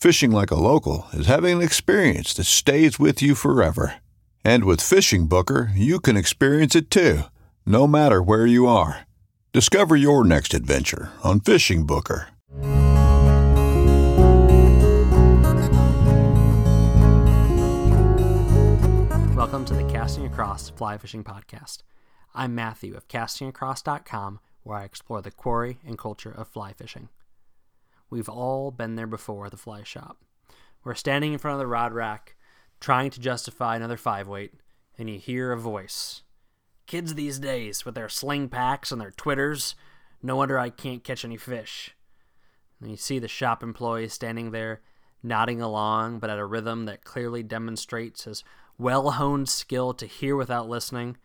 Fishing like a local is having an experience that stays with you forever. And with Fishing Booker, you can experience it too, no matter where you are. Discover your next adventure on Fishing Booker. Welcome to the Casting Across Fly Fishing Podcast. I'm Matthew of castingacross.com, where I explore the quarry and culture of fly fishing. We've all been there before at the fly shop. We're standing in front of the rod rack, trying to justify another five weight, and you hear a voice. Kids these days, with their sling packs and their twitters, no wonder I can't catch any fish. And you see the shop employee standing there, nodding along, but at a rhythm that clearly demonstrates his well honed skill to hear without listening.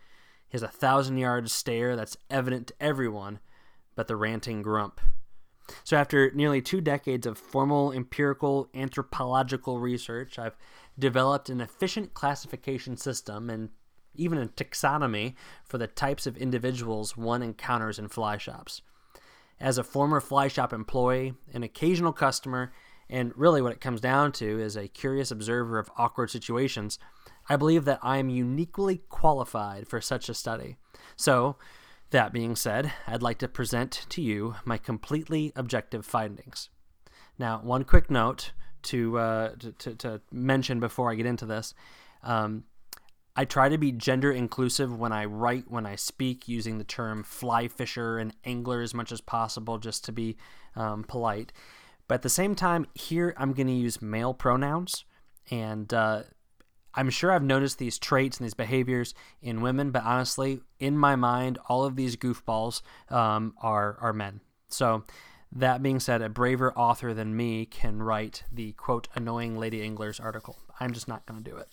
Has a thousand yard stare that's evident to everyone but the ranting grump. So, after nearly two decades of formal empirical anthropological research, I've developed an efficient classification system and even a taxonomy for the types of individuals one encounters in fly shops. As a former fly shop employee, an occasional customer, and really what it comes down to is a curious observer of awkward situations, I believe that I am uniquely qualified for such a study. So, that being said, I'd like to present to you my completely objective findings. Now, one quick note to uh, to, to, mention before I get into this. Um, I try to be gender inclusive when I write, when I speak, using the term fly fisher and angler as much as possible, just to be um, polite. But at the same time, here I'm going to use male pronouns, and uh, I'm sure I've noticed these traits and these behaviors in women, but honestly, in my mind, all of these goofballs um, are are men. So, that being said, a braver author than me can write the quote annoying lady anglers article. I'm just not going to do it.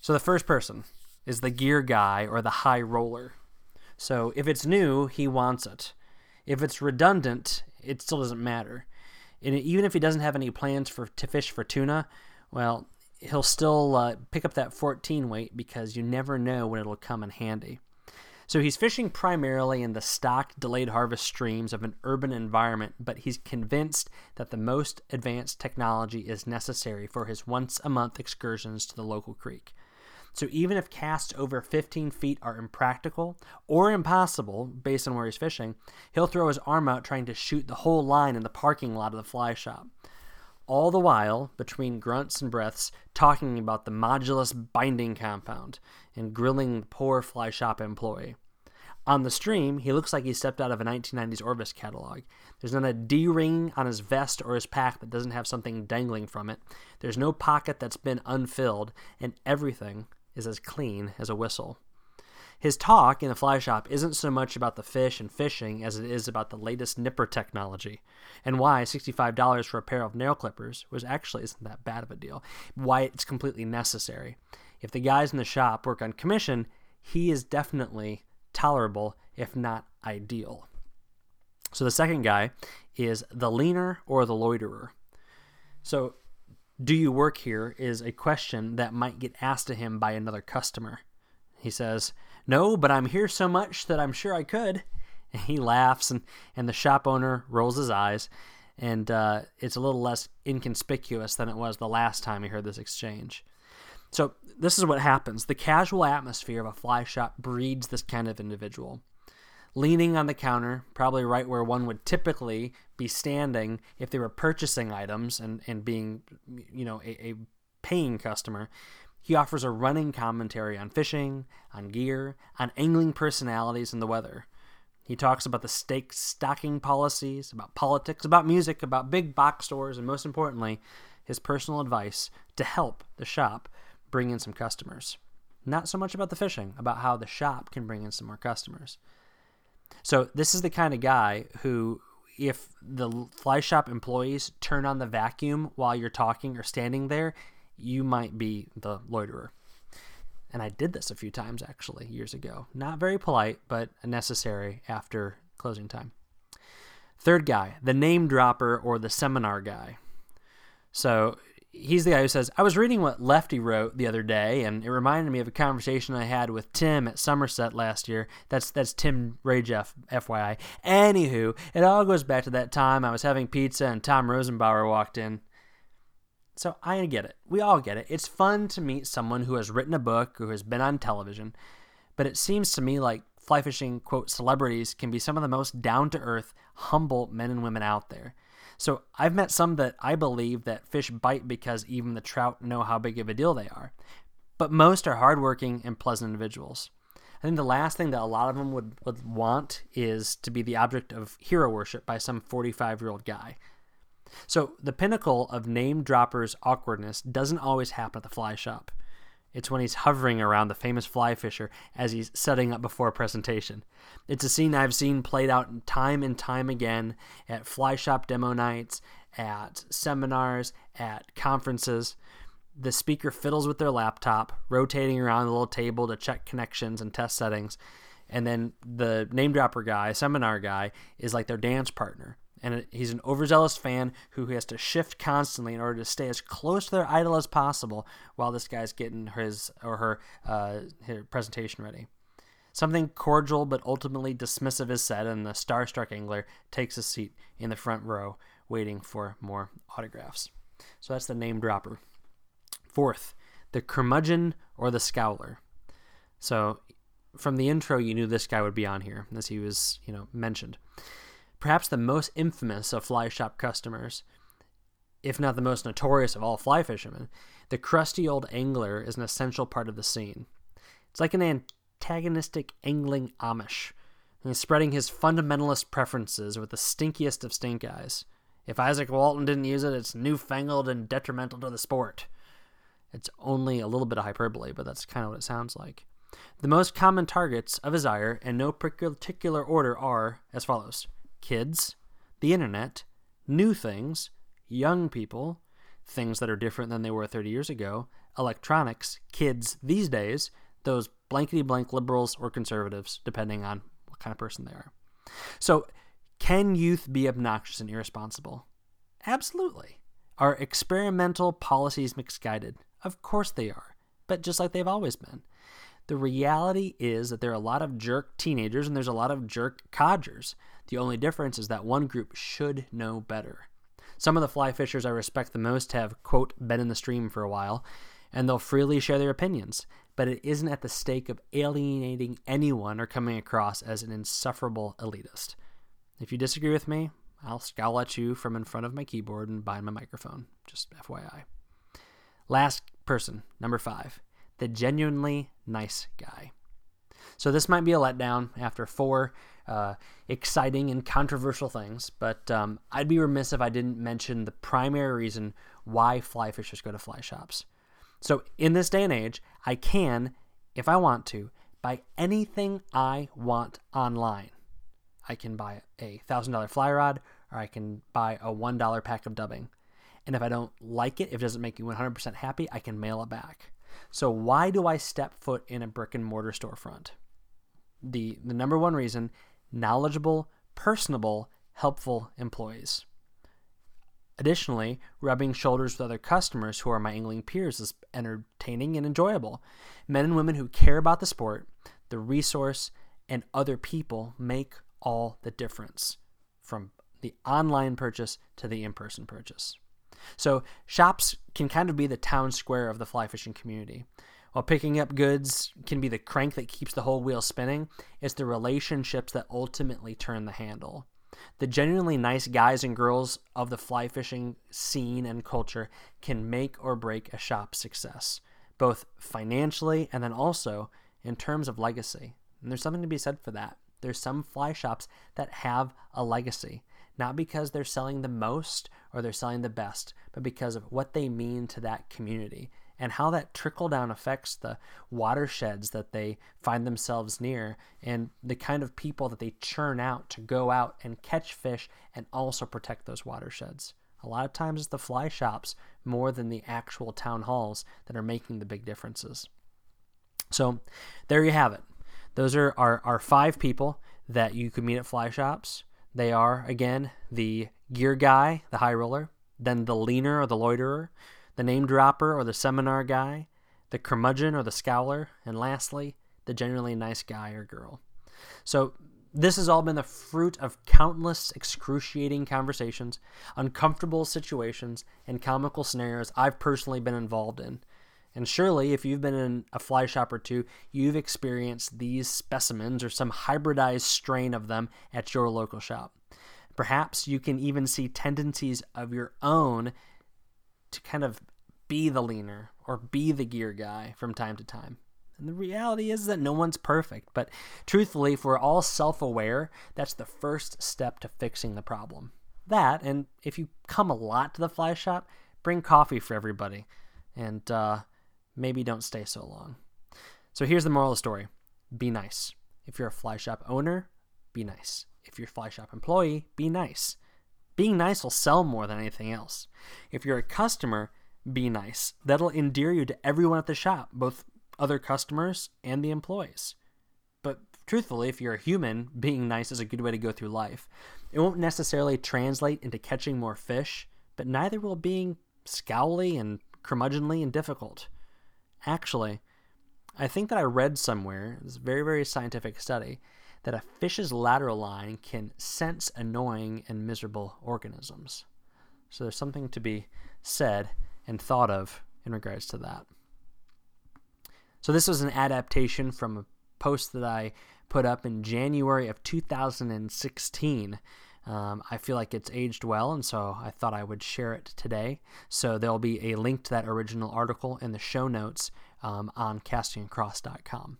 So the first person is the gear guy or the high roller. So if it's new, he wants it. If it's redundant, it still doesn't matter. And even if he doesn't have any plans for to fish for tuna, well, he'll still uh, pick up that 14 weight because you never know when it'll come in handy. So he's fishing primarily in the stock delayed harvest streams of an urban environment, but he's convinced that the most advanced technology is necessary for his once a month excursions to the local creek. So even if casts over 15 feet are impractical or impossible based on where he's fishing, he'll throw his arm out trying to shoot the whole line in the parking lot of the fly shop all the while, between grunts and breaths, talking about the modulus binding compound and grilling the poor fly shop employee. On the stream, he looks like he stepped out of a 1990s Orvis catalog. There's not a D ring on his vest or his pack that doesn't have something dangling from it. There's no pocket that's been unfilled, and everything is as clean as a whistle. His talk in the fly shop isn't so much about the fish and fishing as it is about the latest nipper technology and why $65 for a pair of nail clippers was actually isn't that bad of a deal. Why it's completely necessary. If the guys in the shop work on commission, he is definitely tolerable, if not ideal. So the second guy is the leaner or the loiterer. So, do you work here is a question that might get asked to him by another customer. He says, No, but I'm here so much that I'm sure I could. And he laughs, and, and the shop owner rolls his eyes, and uh, it's a little less inconspicuous than it was the last time he heard this exchange. So, this is what happens the casual atmosphere of a fly shop breeds this kind of individual. Leaning on the counter, probably right where one would typically be standing if they were purchasing items and, and being, you know, a, a paying customer, he offers a running commentary on fishing, on gear, on angling personalities, and the weather. He talks about the stake stocking policies, about politics, about music, about big box stores, and most importantly, his personal advice to help the shop bring in some customers. Not so much about the fishing, about how the shop can bring in some more customers. So, this is the kind of guy who, if the fly shop employees turn on the vacuum while you're talking or standing there, you might be the loiterer. And I did this a few times actually years ago. Not very polite, but necessary after closing time. Third guy, the name dropper or the seminar guy. So he's the guy who says, I was reading what Lefty wrote the other day, and it reminded me of a conversation I had with Tim at Somerset last year. That's that's Tim Rajeff, FYI. Anywho, it all goes back to that time I was having pizza and Tom Rosenbauer walked in. So I get it. We all get it. It's fun to meet someone who has written a book, who has been on television, but it seems to me like fly fishing, quote, celebrities can be some of the most down to earth, humble men and women out there. So I've met some that I believe that fish bite because even the trout know how big of a deal they are. But most are hardworking and pleasant individuals. I think the last thing that a lot of them would, would want is to be the object of hero worship by some 45 year old guy. So the pinnacle of name dropper's awkwardness doesn't always happen at the fly shop. It's when he's hovering around the famous fly fisher as he's setting up before a presentation. It's a scene I've seen played out time and time again at fly shop demo nights, at seminars, at conferences. The speaker fiddles with their laptop, rotating around the little table to check connections and test settings. And then the name dropper guy, seminar guy, is like their dance partner and he's an overzealous fan who has to shift constantly in order to stay as close to their idol as possible while this guy's getting his or her, uh, her presentation ready. Something cordial but ultimately dismissive is said, and the starstruck angler takes a seat in the front row, waiting for more autographs. So that's the name dropper. Fourth, the curmudgeon or the scowler. So from the intro, you knew this guy would be on here, as he was, you know, mentioned perhaps the most infamous of fly shop customers, if not the most notorious of all fly fishermen, the crusty old angler is an essential part of the scene. It's like an antagonistic angling Amish. He's spreading his fundamentalist preferences with the stinkiest of stink eyes. If Izaak Walton didn't use it, it's newfangled and detrimental to the sport. It's only a little bit of hyperbole, but that's kind of what it sounds like. The most common targets of his ire, in no particular order, are as follows kids, the internet, new things, young people, things that are different than they were 30 years ago, electronics, kids these days, those blankety blank liberals or conservatives, depending on what kind of person they are. So, can youth be obnoxious and irresponsible? Absolutely. Are experimental policies misguided? Of course they are, but just like they've always been. The reality is that there are a lot of jerk teenagers and there's a lot of jerk codgers. The only difference is that one group should know better. Some of the fly fishers I respect the most have, quote, been in the stream for a while, and they'll freely share their opinions, but it isn't at the stake of alienating anyone or coming across as an insufferable elitist. If you disagree with me, I'll scowl at you from in front of my keyboard and behind my microphone, just FYI. Last person, number five, the genuinely nice guy. So this might be a letdown after four uh, exciting and controversial things, but um, I'd be remiss if I didn't mention the primary reason why fly fishers go to fly shops. So, in this day and age, I can, if I want to, buy anything I want online. I can buy a $1,000 fly rod, or I can buy a $1 pack of dubbing. And if I don't like it, if it doesn't make me 100% happy, I can mail it back. So, why do I step foot in a brick and mortar storefront? The, the number one reason knowledgeable, personable, helpful employees. Additionally, rubbing shoulders with other customers who are my angling peers is entertaining and enjoyable. Men and women who care about the sport, the resource, and other people make all the difference from the online purchase to the in person purchase. So, shops can kind of be the town square of the fly fishing community. While picking up goods can be the crank that keeps the whole wheel spinning, it's the relationships that ultimately turn the handle. The genuinely nice guys and girls of the fly fishing scene and culture can make or break a shop's success, both financially and then also in terms of legacy. And there's something to be said for that. There's some fly shops that have a legacy, not because they're selling the most or they're selling the best, but because of what they mean to that community and how that trickle down affects the watersheds that they find themselves near and the kind of people that they churn out to go out and catch fish and also protect those watersheds. A lot of times it's the fly shops more than the actual town halls that are making the big differences. So there you have it. Those are our, our five people that you could meet at fly shops. They are, again, the gear guy, the high roller, then the leaner or the loiterer, the name dropper or the seminar guy, the curmudgeon or the scowler, and lastly, the generally nice guy or girl. So, this has all been the fruit of countless excruciating conversations, uncomfortable situations, and comical scenarios I've personally been involved in. And surely, if you've been in a fly shop or two, you've experienced these specimens or some hybridized strain of them at your local shop. Perhaps you can even see tendencies of your own to kind of be the leaner or be the gear guy from time to time. And the reality is that no one's perfect, but truthfully, if we're all self aware, that's the first step to fixing the problem. That, and if you come a lot to the fly shop, bring coffee for everybody. And uh, maybe don't stay so long. So here's the moral of the story be nice. If you're a fly shop owner, be nice. If you're a fly shop employee, be nice. Being nice will sell more than anything else. If you're a customer, be nice. That'll endear you to everyone at the shop, both other customers and the employees. But truthfully, if you're a human, being nice is a good way to go through life. It won't necessarily translate into catching more fish, but neither will being scowly and curmudgeonly and difficult. Actually, I think that I read somewhere, this very, very scientific study, that a fish's lateral line can sense annoying and miserable organisms. So there's something to be said and thought of in regards to that. So this was an adaptation from a post that I put up in January of 2016 um, I feel like it's aged well, and so I thought I would share it today. So there'll be a link to that original article in the show notes um, on castingacross.com.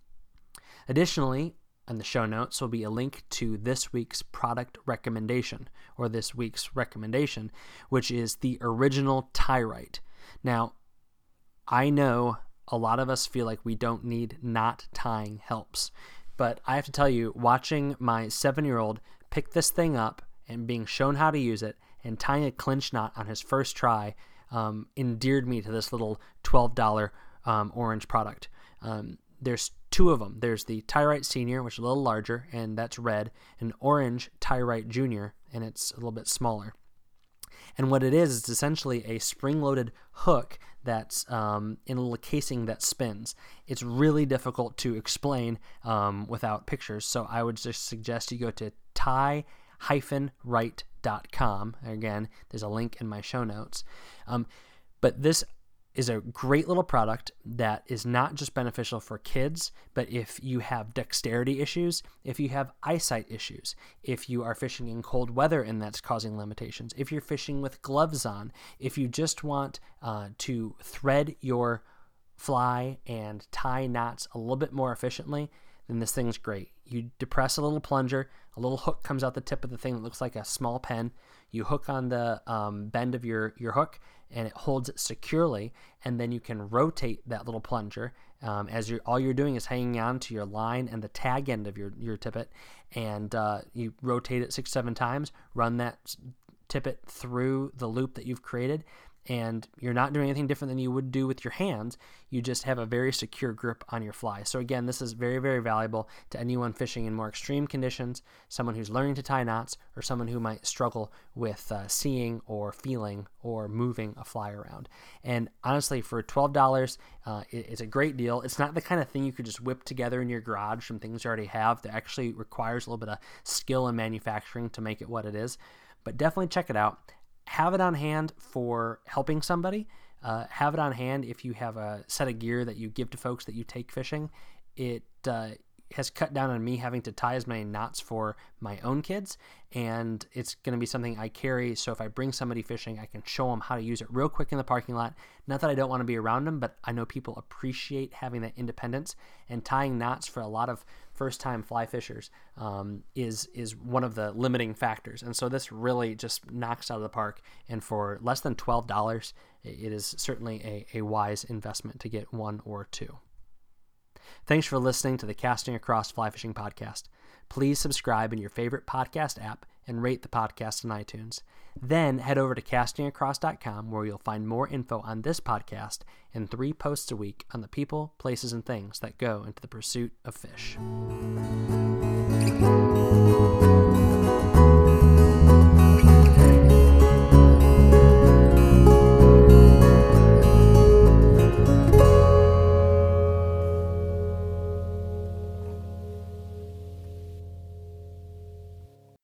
Additionally, in the show notes will be a link to this week's product recommendation, or this week's recommendation, which is the original Tyrite. Now, I know a lot of us feel like we don't need knot tying helps, but I have to tell you, watching my seven year old pick this thing up and being shown how to use it and tying a clinch knot on his first try um, endeared me to this little $12 um, orange product. Um, there's two of them. There's the Tyrite Senior, which is a little larger, and that's red, and orange Tyrite Junior, and it's a little bit smaller. And what it is, it's essentially a spring loaded hook that's um, in a little casing that spins. It's really difficult to explain um, without pictures, so I would just suggest you go to tie right.com. Again, there's a link in my show notes. Um, but this is a great little product that is not just beneficial for kids, but if you have dexterity issues, if you have eyesight issues, if you are fishing in cold weather and that's causing limitations, if you're fishing with gloves on, if you just want uh, to thread your fly and tie knots a little bit more efficiently, then this thing's great. You depress a little plunger, a little hook comes out the tip of the thing that looks like a small pen. You hook on the um, bend of your, your hook and it holds it securely. And then you can rotate that little plunger um, as you're, all you're doing is hanging on to your line and the tag end of your, your tippet. And uh, you rotate it six, seven times, run that tippet through the loop that you've created. And you're not doing anything different than you would do with your hands. You just have a very secure grip on your fly. So, again, this is very, very valuable to anyone fishing in more extreme conditions, someone who's learning to tie knots, or someone who might struggle with uh, seeing or feeling or moving a fly around. And honestly, for $12, uh, it, it's a great deal. It's not the kind of thing you could just whip together in your garage from things you already have that actually requires a little bit of skill and manufacturing to make it what it is. But definitely check it out have it on hand for helping somebody. Uh, have it on hand if you have a set of gear that you give to folks that you take fishing. It uh, has cut down on me having to tie as many knots for my own kids, and it's going to be something I carry. So if I bring somebody fishing, I can show them how to use it real quick in the parking lot. Not that I don't want to be around them, but I know people appreciate having that independence and tying knots for a lot of first-time fly fishers um, is is one of the limiting factors. And so this really just knocks out of the park. And for less than twelve dollars, it is certainly a, a wise investment to get one or two. Thanks for listening to the Casting Across Fly Fishing Podcast. Please subscribe in your favorite podcast app and rate the podcast on iTunes. Then head over to castingacross.com where you'll find more info on this podcast and three posts a week on the people, places, and things that go into the pursuit of fish.